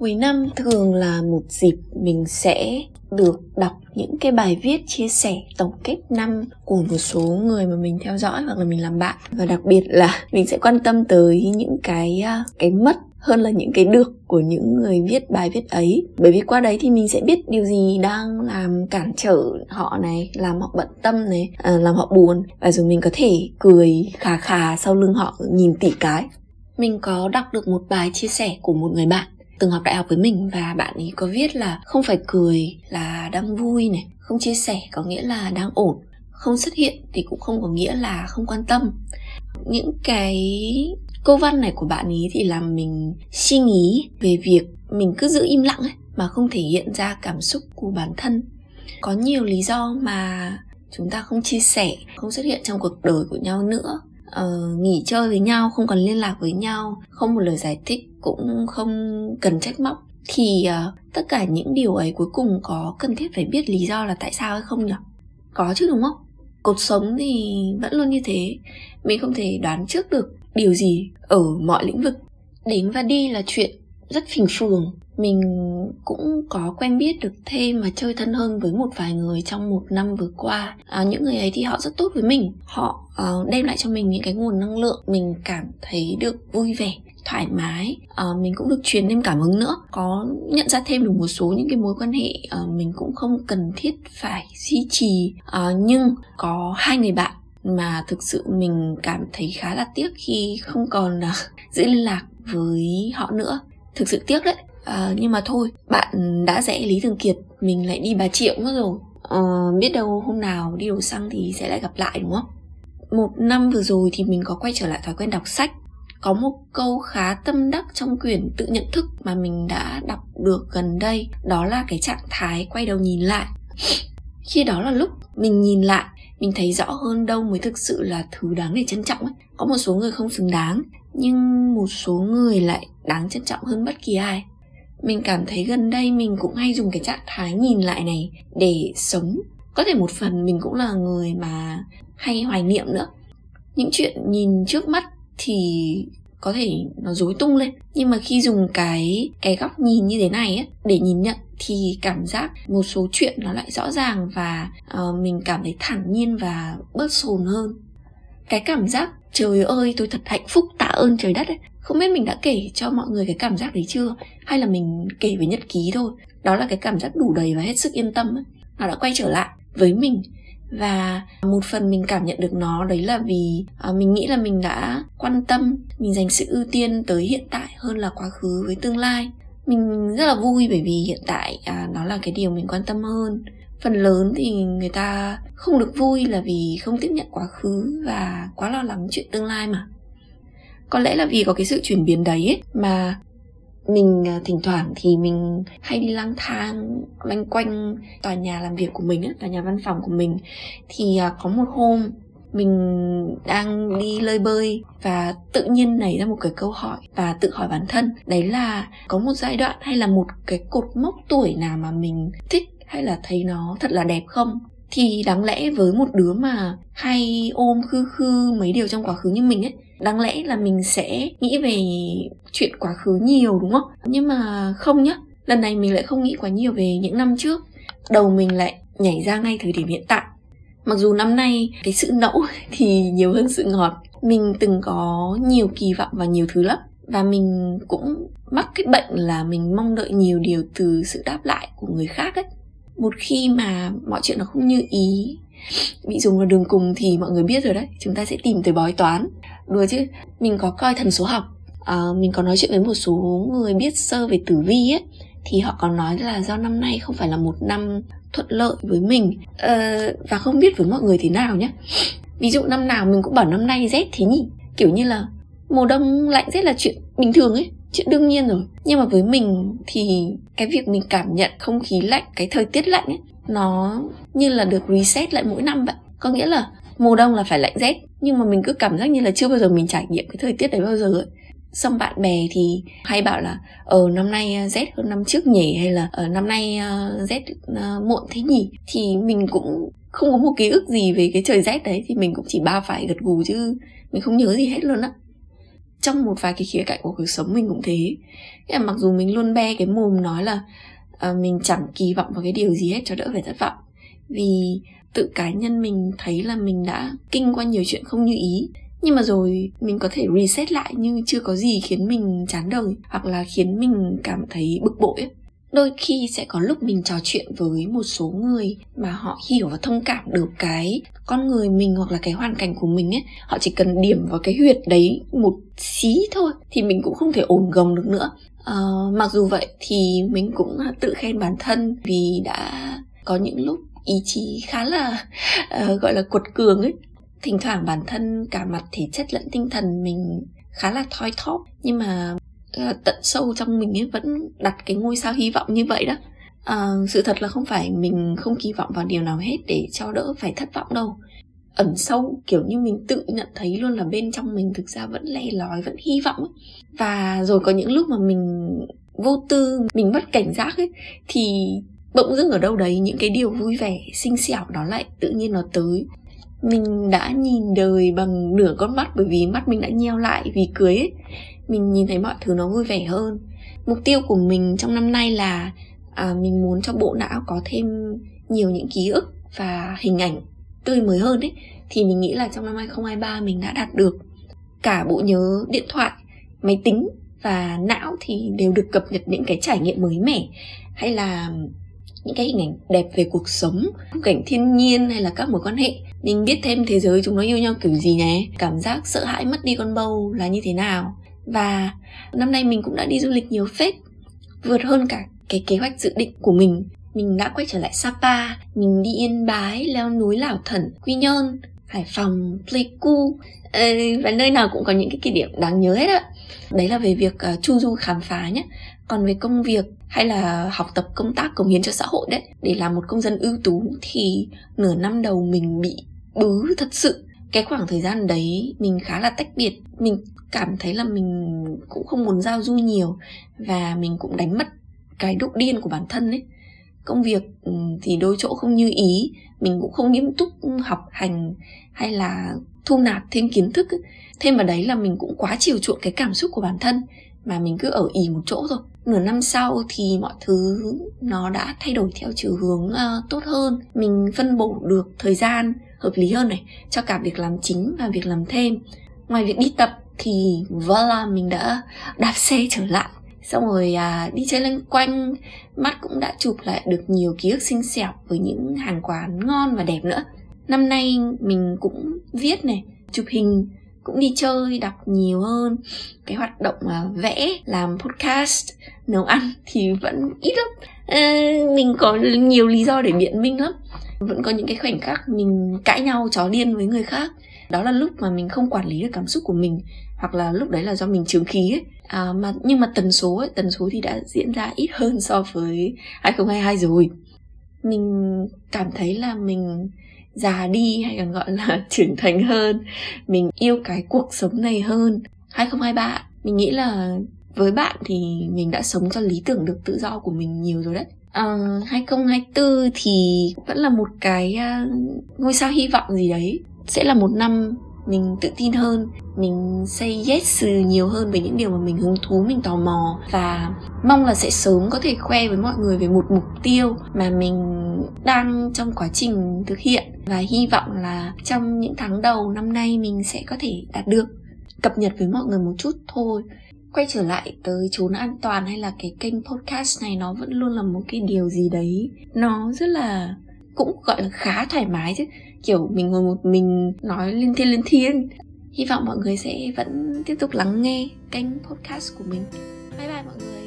Cuối năm thường là một dịp mình sẽ được đọc những cái bài viết chia sẻ tổng kết năm của một số người mà mình theo dõi hoặc là mình làm bạn. Và đặc biệt là mình sẽ quan tâm tới những cái à, cái mất hơn là những cái được của những người viết bài viết ấy. Bởi vì qua đấy thì mình sẽ biết điều gì đang làm cản trở họ này làm họ bận tâm này à, làm họ buồn. Và rồi mình có thể cười khà khà sau lưng họ nhìn tỉ cái. Mình có đọc được một bài chia sẻ của một người bạn từng học đại học với mình và bạn ấy có viết là không phải cười là đang vui này không chia sẻ có nghĩa là đang ổn không xuất hiện thì cũng không có nghĩa là không quan tâm. Những cái câu văn này của bạn ấy thì làm mình suy nghĩ về việc mình cứ giữ im lặng ấy mà không thể hiện ra cảm xúc của bản thân. Có nhiều lý do mà chúng ta không chia sẻ không xuất hiện trong cuộc đời của nhau nữa. Ờ, nghỉ chơi với nhau không còn liên lạc với nhau không một lời giải thích cũng không cần trách móc. Thì uh, tất cả những điều ấy cuối cùng có cần thiết phải biết lý do là tại sao hay không nhỉ? Có chứ đúng không? Cuộc sống thì vẫn luôn như thế. Mình không thể đoán trước được điều gì ở mọi lĩnh vực. Đến và đi là chuyện rất phình phường mình cũng có quen biết được thêm và chơi thân hơn với một vài người trong một năm vừa qua. À, những người ấy thì họ rất tốt với mình. Họ uh, đem lại cho mình những cái nguồn năng lượng mình cảm thấy được vui vẻ thoải mái. À, mình cũng được truyền thêm cảm hứng nữa. Có nhận ra thêm được một số những cái mối quan hệ à, mình cũng không cần thiết phải duy trì. À, nhưng có hai người bạn mà thực sự mình cảm thấy khá là tiếc khi không còn à, giữ liên lạc với họ nữa. Thực sự tiếc đấy à, nhưng mà thôi bạn đã rẽ lý thường kiệt mình lại đi bà triệu mất rồi. À, biết đâu hôm nào đi đổ xăng thì sẽ lại gặp lại đúng không? Một năm vừa rồi thì mình có quay trở lại thói quen đọc sách. Có một câu khá tâm đắc trong quyển tự nhận thức mà mình đã đọc được gần đây. Đó là cái trạng thái quay đầu nhìn lại. Khi đó là lúc mình nhìn lại mình thấy rõ hơn đâu mới thực sự là thứ đáng để trân trọng ấy. có một số người không xứng đáng nhưng một số người lại đáng trân trọng hơn bất kỳ ai mình cảm thấy gần đây mình cũng hay dùng cái trạng thái nhìn lại này để sống. Có thể một phần mình cũng là người mà hay hoài niệm nữa. Những chuyện nhìn trước mắt thì có thể nó rối tung lên. Nhưng mà khi dùng cái cái góc nhìn như thế này ấy, để nhìn nhận thì cảm giác một số chuyện nó lại rõ ràng và uh, mình cảm thấy thản nhiên và bớt sồn hơn. Cái cảm giác trời ơi tôi thật hạnh phúc tạ ơn trời đất ấy không biết mình đã kể cho mọi người cái cảm giác đấy chưa? Hay là mình kể về nhật ký thôi? Đó là cái cảm giác đủ đầy và hết sức yên tâm ấy. nó đã quay trở lại với mình. Và một phần mình cảm nhận được nó đấy là vì à, mình nghĩ là mình đã quan tâm mình dành sự ưu tiên tới hiện tại hơn là quá khứ với tương lai. Mình rất là vui bởi vì hiện tại à, nó là cái điều mình quan tâm hơn. Phần lớn thì người ta không được vui là vì không tiếp nhận quá khứ và quá lo lắng chuyện tương lai mà có lẽ là vì có cái sự chuyển biến đấy ấy, mà mình à, thỉnh thoảng thì mình hay đi lang thang loanh quanh tòa nhà làm việc của mình ấy, tòa nhà văn phòng của mình. Thì à, có một hôm mình đang đi lơi bơi và tự nhiên nảy ra một cái câu hỏi và tự hỏi bản thân đấy là có một giai đoạn hay là một cái cột mốc tuổi nào mà mình thích hay là thấy nó thật là đẹp không? Thì đáng lẽ với một đứa mà hay ôm khư khư mấy điều trong quá khứ như mình ấy đáng lẽ là mình sẽ nghĩ về chuyện quá khứ nhiều, đúng không? Nhưng mà không nhá, lần này mình lại không nghĩ quá nhiều về những năm trước. Đầu mình lại nhảy ra ngay thời điểm hiện tại. Mặc dù năm nay cái sự nẫu thì nhiều hơn sự ngọt. Mình từng có nhiều kỳ vọng và nhiều thứ lắm. Và mình cũng mắc cái bệnh là mình mong đợi nhiều điều từ sự đáp lại của người khác ấy. Một khi mà mọi chuyện nó không như ý bị dùng vào đường cùng thì mọi người biết rồi đấy, chúng ta sẽ tìm tới bói toán đùa chứ mình có coi thần số học. À, mình có nói chuyện với một số người biết sơ về tử vi ấy thì họ có nói là do năm nay không phải là một năm thuận lợi với mình. À, và không biết với mọi người thế nào nhé ví dụ năm nào mình cũng bảo năm nay rét thế nhỉ. Kiểu như là mùa đông lạnh rét là chuyện bình thường ấy chuyện đương nhiên rồi. Nhưng mà với mình thì cái việc mình cảm nhận không khí lạnh cái thời tiết lạnh ấy nó như là được reset lại mỗi năm vậy. Có nghĩa là mùa đông là phải lạnh rét nhưng mà mình cứ cảm giác như là chưa bao giờ mình trải nghiệm cái thời tiết đấy bao giờ ấy. Xong bạn bè thì hay bảo là ở ờ, năm nay à, rét hơn năm trước nhỉ? Hay là ở ờ, năm nay à, rét à, muộn thế nhỉ? Thì mình cũng không có một ký ức gì về cái trời rét đấy thì mình cũng chỉ ba phải gật gù chứ mình không nhớ gì hết luôn á. Trong một vài cái khía cạnh của cuộc sống mình cũng thế. Là mặc dù mình luôn be cái mồm nói là uh, mình chẳng kỳ vọng vào cái điều gì hết cho đỡ phải thất vọng. Vì tự cá nhân mình thấy là mình đã kinh qua nhiều chuyện không như ý. Nhưng mà rồi mình có thể reset lại nhưng chưa có gì khiến mình chán đời hoặc là khiến mình cảm thấy bực bội ấy. Đôi khi sẽ có lúc mình trò chuyện với một số người mà họ hiểu và thông cảm được cái con người mình hoặc là cái hoàn cảnh của mình ấy. Họ chỉ cần điểm vào cái huyệt đấy một xí thôi thì mình cũng không thể ổn gồng được nữa. À, mặc dù vậy thì mình cũng tự khen bản thân vì đã có những lúc ý chí khá là uh, gọi là cuột cường ấy. Thỉnh thoảng bản thân cả mặt thể chất lẫn tinh thần mình khá là thoi thóp nhưng mà uh, tận sâu trong mình ấy vẫn đặt cái ngôi sao hy vọng như vậy đó. Uh, sự thật là không phải mình không kỳ vọng vào điều nào hết để cho đỡ phải thất vọng đâu. Ẩn sâu kiểu như mình tự nhận thấy luôn là bên trong mình thực ra vẫn le lói vẫn hy vọng ấy. và rồi có những lúc mà mình vô tư mình mất cảnh giác ấy thì bỗng dưng ở đâu đấy những cái điều vui vẻ xinh xẻo đó lại tự nhiên nó tới. Mình đã nhìn đời bằng nửa con mắt bởi vì mắt mình đã nheo lại vì cưới ấy. Mình nhìn thấy mọi thứ nó vui vẻ hơn. Mục tiêu của mình trong năm nay là à, mình muốn cho bộ não có thêm nhiều những ký ức và hình ảnh tươi mới hơn ấy. Thì mình nghĩ là trong năm 2023 mình đã đạt được. Cả bộ nhớ điện thoại máy tính và não thì đều được cập nhật những cái trải nghiệm mới mẻ. Hay là những cái hình ảnh đẹp về cuộc sống cảnh thiên nhiên hay là các mối quan hệ. Mình biết thêm thế giới chúng nó yêu nhau kiểu gì nhé cảm giác sợ hãi mất đi con bầu là như thế nào. Và năm nay mình cũng đã đi du lịch nhiều phết, vượt hơn cả cái kế hoạch dự định của mình. Mình đã quay trở lại Sapa, mình đi Yên Bái, leo núi Lảo Thẩn Quy Nhơn. Hải Phòng Pleiku và nơi nào cũng có những cái kỷ niệm đáng nhớ hết ạ. đấy là về việc uh, chu du khám phá nhé còn về công việc hay là học tập công tác cống hiến cho xã hội đấy để làm một công dân ưu tú thì nửa năm đầu mình bị bứ thật sự. Cái khoảng thời gian đấy mình khá là tách biệt. Mình cảm thấy là mình cũng không muốn giao du nhiều và mình cũng đánh mất cái độ điên của bản thân ấy công việc ừ, thì đôi chỗ không như ý. Mình cũng không nghiêm túc học hành hay là thu nạp thêm kiến thức thêm vào đấy là mình cũng quá chiều chuộng cái cảm xúc của bản thân mà mình cứ ở ỉ một chỗ rồi nửa năm sau thì mọi thứ nó đã thay đổi theo chiều hướng uh, tốt hơn. Mình phân bổ được thời gian hợp lý hơn này cho cả việc làm chính và việc làm thêm. Ngoài việc đi tập thì voila mình đã đạp xe trở lại xong rồi à, đi chơi lanh quanh mắt cũng đã chụp lại được nhiều ký ức xinh xẻo với những hàng quán ngon và đẹp nữa. Năm nay mình cũng viết này chụp hình cũng đi chơi đọc nhiều hơn. Cái hoạt động mà vẽ làm podcast nấu ăn thì vẫn ít lắm. À, mình có nhiều lý do để biện minh lắm. Vẫn có những cái khoảnh khắc mình cãi nhau chó điên với người khác đó là lúc mà mình không quản lý được cảm xúc của mình hoặc là lúc đấy là do mình trướng khí ấy. À, mà nhưng mà tần số ấy, tần số thì đã diễn ra ít hơn so với 2022 rồi. Mình cảm thấy là mình già đi hay còn gọi là trưởng thành hơn mình yêu cái cuộc sống này hơn. 2023 mình nghĩ là với bạn thì mình đã sống cho lý tưởng được tự do của mình nhiều rồi đấy. À, 2024 thì vẫn là một cái uh, ngôi sao hy vọng gì đấy sẽ là một năm mình tự tin hơn, mình say yes nhiều hơn về những điều mà mình hứng thú, mình tò mò. Và mong là sẽ sớm có thể khoe với mọi người về một mục tiêu mà mình đang trong quá trình thực hiện. Và hy vọng là trong những tháng đầu năm nay mình sẽ có thể đạt được. Cập nhật với mọi người một chút thôi. Quay trở lại tới chốn an toàn hay là cái kênh podcast này, nó vẫn luôn là một cái điều gì đấy. Nó rất là cũng, gọi là, khá thoải mái chứ. Kiểu, mình ngồi một, mình nói lên thiên lên thiên. Hy vọng mọi người sẽ vẫn tiếp tục lắng nghe kênh podcast của mình. Bye bye mọi người.